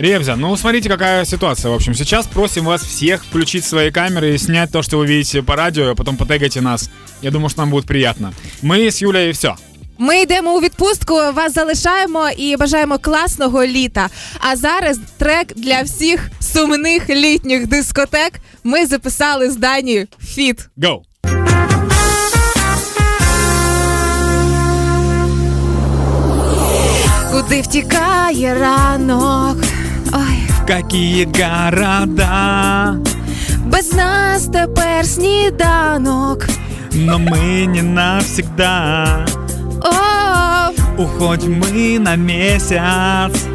Ревзя, ну смотрите, какая ситуация. В общем, сейчас просим вас всех включить свои камеры и снять то, что вы видите по радио, а потом потегайте нас. Я думаю, что нам будет приятно. Мы с Юлей все. Ми йдемо у відпустку, вас залишаємо і бажаємо класного літа. А зараз трек для всіх сумних літніх дискотек. Ми записали з Дані фіт. Go! Куди втікає ранок? Какие города, без нас тепер сніданок. но мы не навсегда. О, Уходим мы на месяц,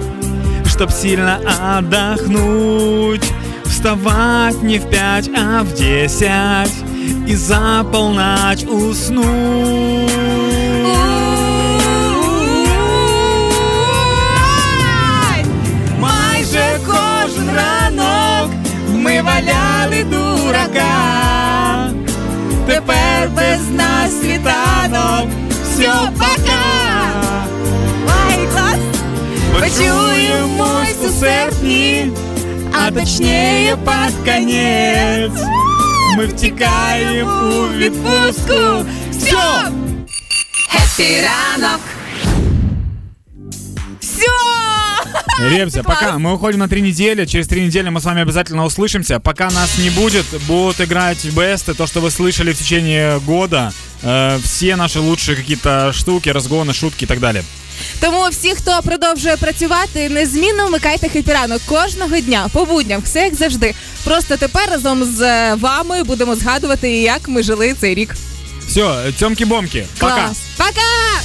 чтоб сильно отдохнуть. Вставать не в пять, а в десять и за полночь уснуть. ми валяли дурака. Тепер без нас світанок. Все, пока! Ай, клас! Почуємось у серпні, а точніше під конець. Ми втікаємо у відпустку. Все! Хеппі ранок! Ребзя, пока. Мы уходим на три недели. Через три недели мы с вами обязательно услышимся. Пока нас не будет, будут играть бесты, то, что вы слышали в течение года. Э, все наши лучшие какие-то штуки, разгоны, шутки и так далее. Тому всі, хто продовжує працювати, незмінно вмикайте хепіранок кожного дня, по будням, все як завжди. Просто тепер разом з е, вами будемо згадувати, як ми жили цей рік. Все, тёмки-бомки. Пока. Клас. Пока!